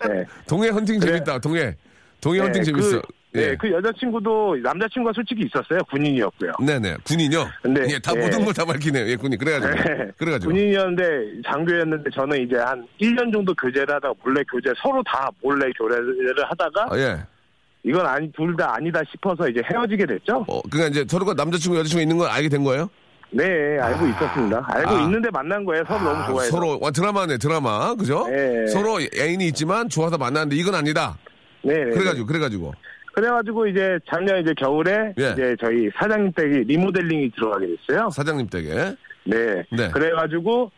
네. 동해 헌팅. 재밌다. 동해. 동해 네, 헌팅 재밌어. 그, 네, 그 여자친구도 남자친구가 솔직히 있었어요. 군인이었고요. 네네. 군인요? 네, 예, 다 네. 모든 걸 다 밝히네요. 예, 군인. 그래가지고. 네. 그래가지고. 군인이었는데 장교였는데 저는 이제 한 1년 정도 교제를 하다가 몰래 교제 서로 다 몰래 교제를 하다가 아, 예. 이건 아니 둘 다 아니다 싶어서 이제 헤어지게 됐죠. 어, 그니까 이제 서로가 남자친구, 여자친구 있는 걸 알게 된 거예요? 네, 알고 있었습니다. 알고 아. 있는데 만난 거예요. 서로 너무 아, 좋아해서. 서로, 와, 드라마네, 드라마. 그죠? 네. 서로 애인이 있지만 좋아서 만났는데 이건 아니다. 네, 네. 그래가지고, 그래가지고. 그래가지고 이제 작년 이제 겨울에 예. 이제 저희 사장님 댁이 리모델링이 들어가게 됐어요. 사장님 댁에. 네. 네. 그래가지고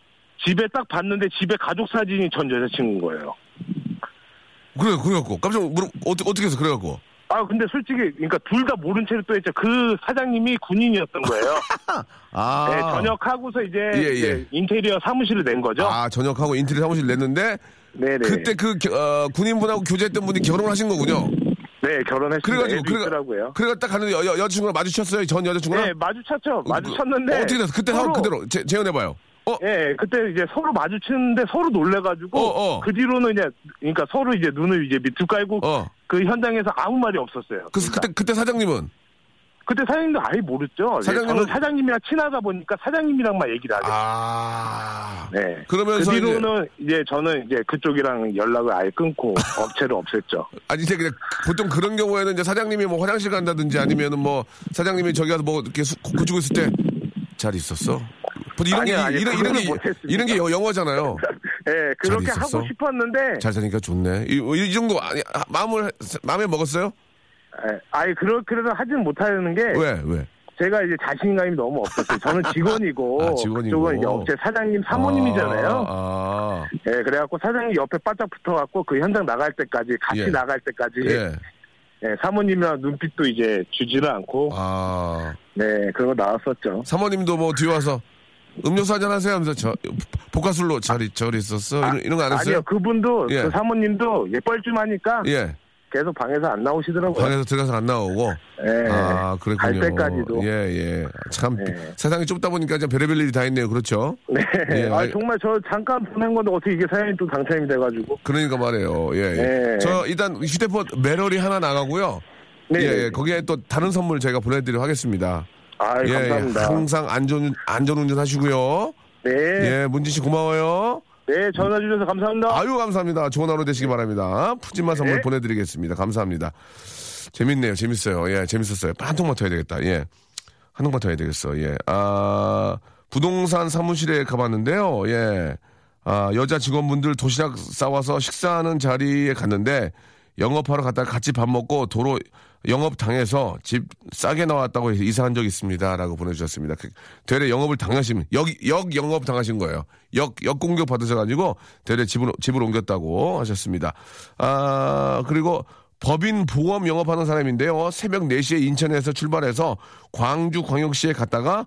집에 딱 봤는데 집에 가족 사진이 전 여자친구인 거예요. 그래, 그래갖고. 깜짝 물어, 어떻게, 어떻게 해서 그래갖고. 아 근데 솔직히 그러니까 둘 다 모른 채로 또 했죠. 그 사장님이 군인이었던 거예요. 아. 네, 전역하고서 이제, 예, 예. 이제 인테리어 사무실을 낸 거죠. 아, 전역하고 인테리어 사무실 냈는데. 네네. 그때 그, 겨- 어, 군인분하고 교제했던 분이 결혼하신 거군요. 네 결혼했습니다. 그래가지고, 애도 그래가-. 그래가 딱 가는데 여, 여, 여자친구랑 마주쳤어요? 전 여자친구랑? 네 마주쳤죠. 마주쳤는데 어, 떻게 됐어? 그때 상황 그대로 재, 재현해봐요. 어? 예, 그때 이제 서로 마주치는데 서로 놀래가지고 어, 어. 그 뒤로는 이제 그러니까 서로 이제 눈을 이제 밑을 깔고 어. 그 현장에서 아무 말이 없었어요. 그, 그러니까. 그때, 그때 사장님은? 그때 사장님도 아예 모르죠. 사장님은- 저는 사장님이랑 친하다 보니까 사장님이랑만 얘기를 하죠. 아. 네. 그러면서 그 이제- 뒤로는 이제, 저는 이제 그쪽이랑 연락을 아예 끊고 업체를 없앴죠. 아니, 이제 그냥 보통 그런 경우에는 이제 사장님이 뭐 화장실 간다든지 아니면은 뭐 사장님이 저기 가서 뭐 이렇게 수- 고치고 있을 때 잘 있었어? 보통 이런 게, 아니요, 아니요. 이런, 이런 게, 못했습니다. 이런 게 여- 영어잖아요. 예, 그렇게 잘 있었어? 하고 싶었는데, 잘 사니까 좋네. 이, 이 정도, 아니, 아, 마음을, 마음에 먹었어요? 예, 아예 그러, 그래서 하지는 못하는 게, 왜, 왜? 제가 이제 자신감이 너무 없었어요. 저는 직원이고, 아, 직원이고. 그쪽은 이제 업체 사장님 사모님이잖아요. 아, 아. 예, 그래갖고 사장님 옆에 바짝 붙어갖고 그 현장 나갈 때까지, 같이 예. 나갈 때까지, 예. 예, 사모님이랑 눈빛도 이제 주지를 않고, 아. 네, 그러고 나왔었죠. 사모님도 뭐 뒤에 와서 음료수 한잔 하세요 하면서 저, 복화술로 잘, 있- 잘 있었어? 이런, 이런 거 안 했어요? 아니요, 그분도, 예. 그 사모님도 예, 뻘쭘하니까 예. 계속 방에서 안 나오시더라고요. 방에서 들어가서 안 나오고. 예. 아, 그랬군요. 갈 때까지도. 예, 예. 참, 예. 세상이 좁다 보니까 좀 별의별 일이 다 있네요. 그렇죠? 네. 예, 아, 알- 정말 저 잠깐 보낸 건데 어떻게 이게 사연이 또 당첨이 돼가지고. 그러니까 말이에요. 예, 예. 네. 저 일단 휴대폰 매럴이 하나 나가고요. 네. 예, 예, 거기에 또 다른 선물 저희가 보내드리도록 하겠습니다. 아, 예, 예, 감사합니다. 항상 안전 안전 운전 하시고요. 네. 예, 문진 씨 고마워요. 네, 전화 주셔서 감사합니다. 아유 감사합니다. 좋은 하루 되시기 바랍니다. 푸짐한 선물 네. 보내드리겠습니다. 감사합니다. 재밌네요. 재밌어요. 예, 재밌었어요. 한 통만 더 해야 되겠다. 예, 한 통만 더 해야 되겠어. 예, 아 부동산 사무실에 가봤는데요. 예, 아 여자 직원분들 도시락 싸와서 식사하는 자리에 갔는데 영업하러 갔다가 같이 밥 먹고 도로 영업 당해서 집 싸게 나왔다고 해서 이사한 적 있습니다라고 보내주셨습니다. 그, 되레 영업을 당하시면 역, 역 영업 당하신 거예요. 역, 역 공격 받으셔가지고 되레 집을, 집을 옮겼다고 하셨습니다. 아, 그리고 법인 보험 영업하는 사람인데요. 새벽 4시에 인천에서 출발해서 광주 광역시에 갔다가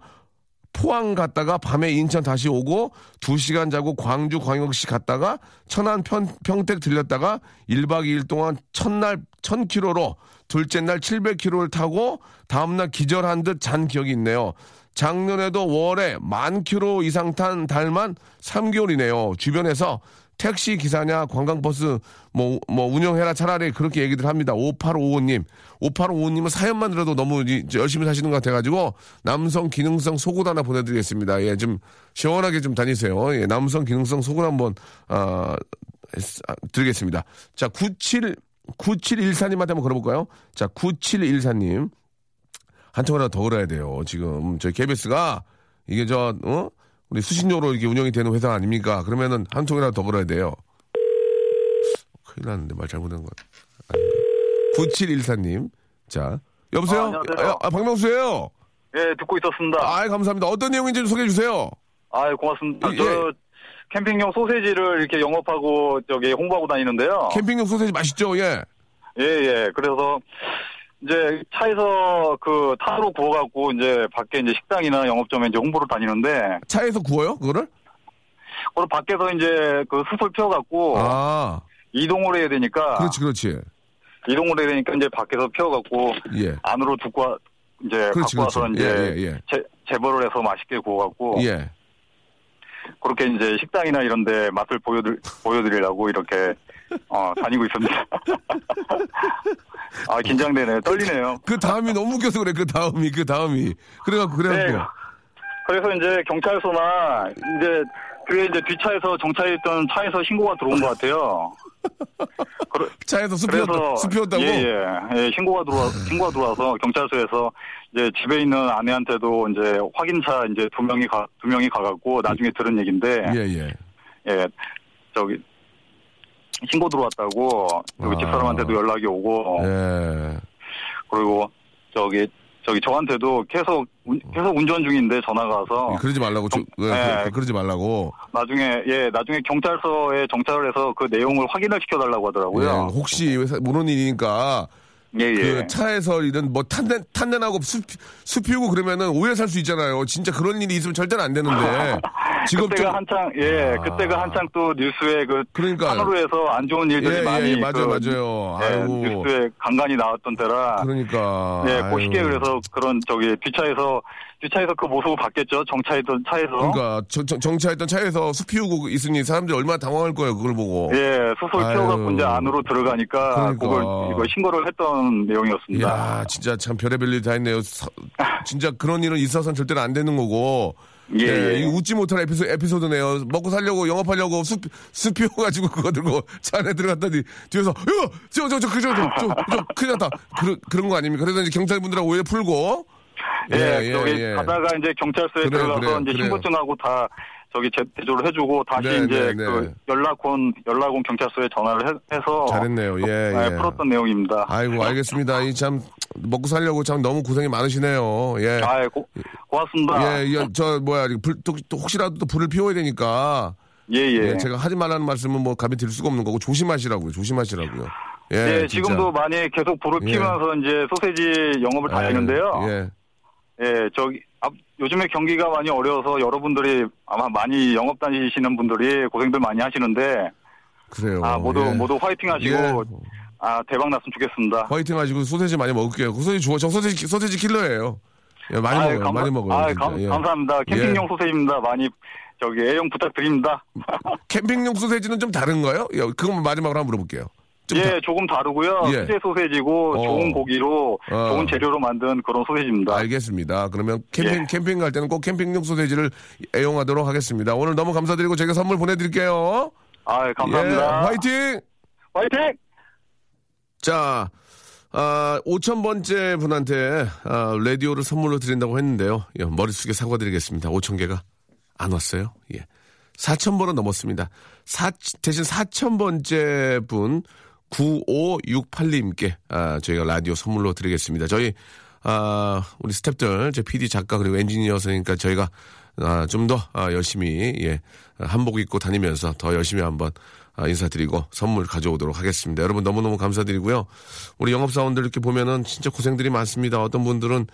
포항 갔다가 밤에 인천 다시 오고 2시간 자고 광주 광역시 갔다가 천안 평, 평택 들렸다가 1박 2일 동안 첫날 1000km로 둘째 날 700km를 타고 다음날 기절한 듯 잔 기억이 있네요. 작년에도 월에 만 킬로 이상 탄 달만 3개월이네요. 주변에서 택시 기사냐 관광버스 뭐, 뭐 운영해라 차라리 그렇게 얘기들 합니다. 5855님. 5855님은 사연만 들어도 너무 이- 열심히 사시는 것 같아가지고 남성 기능성 속옷 하나 보내드리겠습니다. 예, 좀 시원하게 좀 다니세요. 예, 남성 기능성 속옷 한번, 아, 했- 아, 드리겠습니다. 자, 97, 9714님한테 한번 걸어볼까요? 자, 9714님. 한 통이라도 더 걸어야 돼요. 지금 저희 KBS가 이게 저, 어? 우리 수신료로 이렇게 운영이 되는 회사 아닙니까? 그러면은 한 통이라도 더 걸어야 돼요. 큰일 났는데 말 잘못한 거. 9714님. 자, 여보세요? 아, 안녕하세요. 아, 아, 박명수예요 예, 듣고 있었습니다. 아, 감사합니다. 어떤 내용인지 좀 소개해 주세요. 아, 고맙습니다. 예. 저 캠핑용 소세지를 이렇게 영업하고 저기 홍보하고 다니는데요. 캠핑용 소세지 맛있죠? 예. 예, 예. 그래서 이제 차에서 그 타로 구워갖고 이제 밖에 이제 식당이나 영업점에 이제 홍보를 다니는데 차에서 구워요? 그거를? 그걸 밖에서 이제 그 숯을 피워갖고 아, 이동을 해야 되니까 그렇지, 그렇지. 이동을 해야 되니까 이제 밖에서 피워갖고 예. 안으로 두고 와- 이제 그렇지, 갖고 와서 그렇지. 이제 예, 예, 예. 재, 재벌을 해서 맛있게 구워갖고 예. 그렇게 이제 식당이나 이런데 맛을 보여드 보여드리려고 이렇게 어, 다니고 있습니다. 아 긴장되네, 떨리네요. 그 다음이 너무 웃겨서 그래, 그 다음이, 그 다음이. 그래갖고, 네. 그래갖고. 그래서 이제 경찰서나 이제 그게 이제 뒷차에서 정차해 있던 차에서 신고가 들어온 것 같아요. 그러- 차에서 수 피웠다고? 예, 예, 예, 신고가 들어와 신고가 들어와서 경찰서에서 이제 집에 있는 아내한테도 이제 확인차 이제 두 명이 가 두 명이 가갖고 나중에 들은 얘긴데 예, 예. 예, 저기 신고 들어왔다고 여기 아. 집사람한테도 연락이 오고 예. 그리고 저기 저기 저한테도 계속 운- 계속 운전 중인데 전화가 와서 그러지 말라고, 저, 예, 예. 그- 그러지 말라고. 나중에 예 나중에 경찰서에 정찰을 해서 그 내용을 확인을 시켜달라고 예, 하더라고요. 혹시 왜 사- 모르는 일이니까 예, 예. 그 차에서 이런 뭐 탄내 탄내나고 수, 수 피우고 그러면은 오해 살 수 있잖아요. 진짜 그런 일이 있으면 절대는 안 되는데 지금 그때가 좀 한창 예 아. 그때가 한창 또 뉴스에 그 그러니까요. 산으로에서 안 좋은 일들이 예, 많이 예, 맞아요, 그, 맞아요. 예, 아이고. 뉴스에 간간히 나왔던 때라 그러니까 예, 아유. 그 시기에 그래서 그런 저기 뒷차에서 뒷차에서 그 모습을 봤겠죠. 정차했던 차에서. 그러니까 정, 정, 정차했던 차에서 수 피우고 있으니 사람들이 얼마나 당황할 거예요. 그걸 보고. 예, 수술. 피워갖고 이제 안으로 들어가니까 그러니까. 그걸 이거 신고를 했던 내용이었습니다. 야, 진짜 참 별의별 일이 다 있네요. 사- 진짜 그런 일은 있어서는 절대로 안 되는 거고. 예, 예. 이거 웃지 못할 에피소, 에피소드네요. 먹고 살려고 영업하려고 수, 수 피워가지고 그거 들고 차 안에 들어갔더니 뒤에서 야, 저, 저, 저, 그, 저, 저, 저, 저, 큰일 났다. 그런, 그런 거 아닙니까? 그래서 이제 경찰분들하고 오해 풀고. 예, 저기 가다가 이제 경찰서에 그래요, 들어가서 그래요, 이제 그래요. 신고증하고 다 저기 제- 제조를 해주고 다시 네, 이제 네, 네. 그 연락 온 연락 온 경찰서에 전화를 해, 서 잘했네요. 예, 예. 풀었던 내용입니다. 아이고, 알겠습니다. 이 참, 먹고 살려고 참 너무 고생이 많으시네요. 예. 아, 고, 고맙습니다. 예, 예, 저, 뭐야, 불, 또, 또 혹시라도 또 불을 피워야 되니까. 예, 예. 예, 제가 하지 말라는 말씀은 뭐 감히 드릴 수가 없는 거고 조심하시라고요. 조심하시라고요. 예, 예. 지금도 많이 계속 불을 예. 피우면서 이제 소세지 영업을 다니는데요. 예. 예, 저기 앞- 요즘에 경기가 많이 어려워서 여러분들이 아마 많이 영업 다니시는 분들이 고생들 많이 하시는데 그래요. 아 모두 예. 모두 화이팅 하시고 예. 아 대박 났으면 좋겠습니다. 화이팅 하시고 소세지 많이 먹을게요. 그 소세지 좋아. 저 소세지, 소세지 킬러예요. 예, 많이 아이, 먹어요. 감사- 많이 먹어요. 진짜. 감, 예. 감사합니다. 캠핑용 소세지입니다. 많이 저기 애용 부탁드립니다. 캠핑용 소세지는 좀 다른가요? 예, 그것만 마지막으로 한번 물어볼게요. 좀 예, 다- 조금 다르고요. 예. 수제 소세지고 어. 좋은 고기로 어. 좋은 재료로 만든 그런 소세지입니다. 알겠습니다. 그러면 캠핑, 예. 캠핑 갈 때는 꼭 캠핑용 소세지를 애용하도록 하겠습니다. 오늘 너무 감사드리고 저희가 선물 보내드릴게요. 아, 감사합니다. 예, 화이팅! 화이팅! 자, 아, 5,000번째 분한테 아, 라디오를 선물로 드린다고 했는데요. 예, 머릿속에 사과드리겠습니다. 5,000개가 안 왔어요. 예. 4,000번은 넘었습니다. 사, 대신 4,000번째 분 9568님께 아, 저희가 라디오 선물로 드리겠습니다. 저희 아, 우리 스탭들, 제 PD 작가 그리고 엔지니어서니까 저희가 아, 좀 더 아, 열심히 예, 한복 입고 다니면서 더 열심히 한번 아, 인사드리고 선물 가져오도록 하겠습니다. 여러분 너무너무 감사드리고요. 우리 영업사원들 이렇게 보면은 진짜 고생들이 많습니다. 어떤 분들은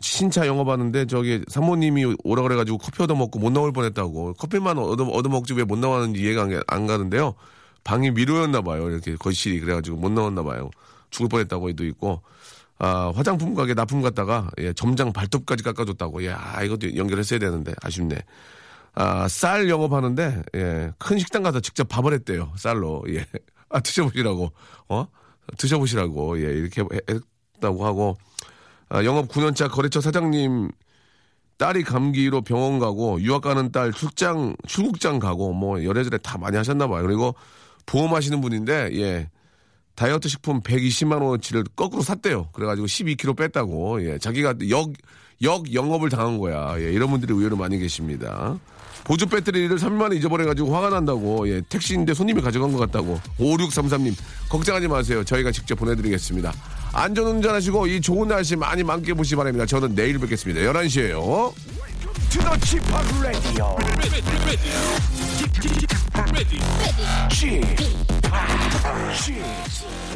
신차 영업하는데 저기 사모님이 오라 그래가지고 커피 얻어먹고 못 나올 뻔했다고 커피만 얻어, 얻어먹지 왜 못 나왔는지 이해가 안 가는데요. 방이 미로였나 봐요. 이렇게 거실이 그래가지고 못 나왔나 봐요. 죽을 뻔했다고도 있고 아, 화장품 가게 납품 갔다가 예, 점장 발톱까지 깎아줬다고. 야 이것도 연결했어야 되는데 아쉽네. 아, 쌀 영업하는데, 예, 큰 식당 가서 직접 밥을 했대요, 쌀로. 예. 아, 드셔보시라고. 어? 드셔보시라고. 예, 이렇게 했다고 하고, 아, 영업 9년차 거래처 사장님 딸이 감기로 병원 가고, 유학 가는 딸 출장, 출국장 가고, 뭐, 열애절에 다 많이 하셨나 봐요. 그리고 보험하시는 분인데, 예. 다이어트 식품 120만 원어치를 거꾸로 샀대요. 그래가지고 12kg 뺐다고. 예. 자기가 역, 역 영업을 당한 거야. 예. 이런 분들이 의외로 많이 계십니다. 보조 배터리를 3만 원 잊어버려가지고 화가 난다고. 예. 택시인데 손님이 가져간 것 같다고. 5633님. 걱정하지 마세요. 저희가 직접 보내드리겠습니다. 안전운전 하시고 이 좋은 날씨 많이 만끽해 보시기 바랍니다. 저는 내일 뵙겠습니다. 11시에요. To the G-Park 라디오 G-Park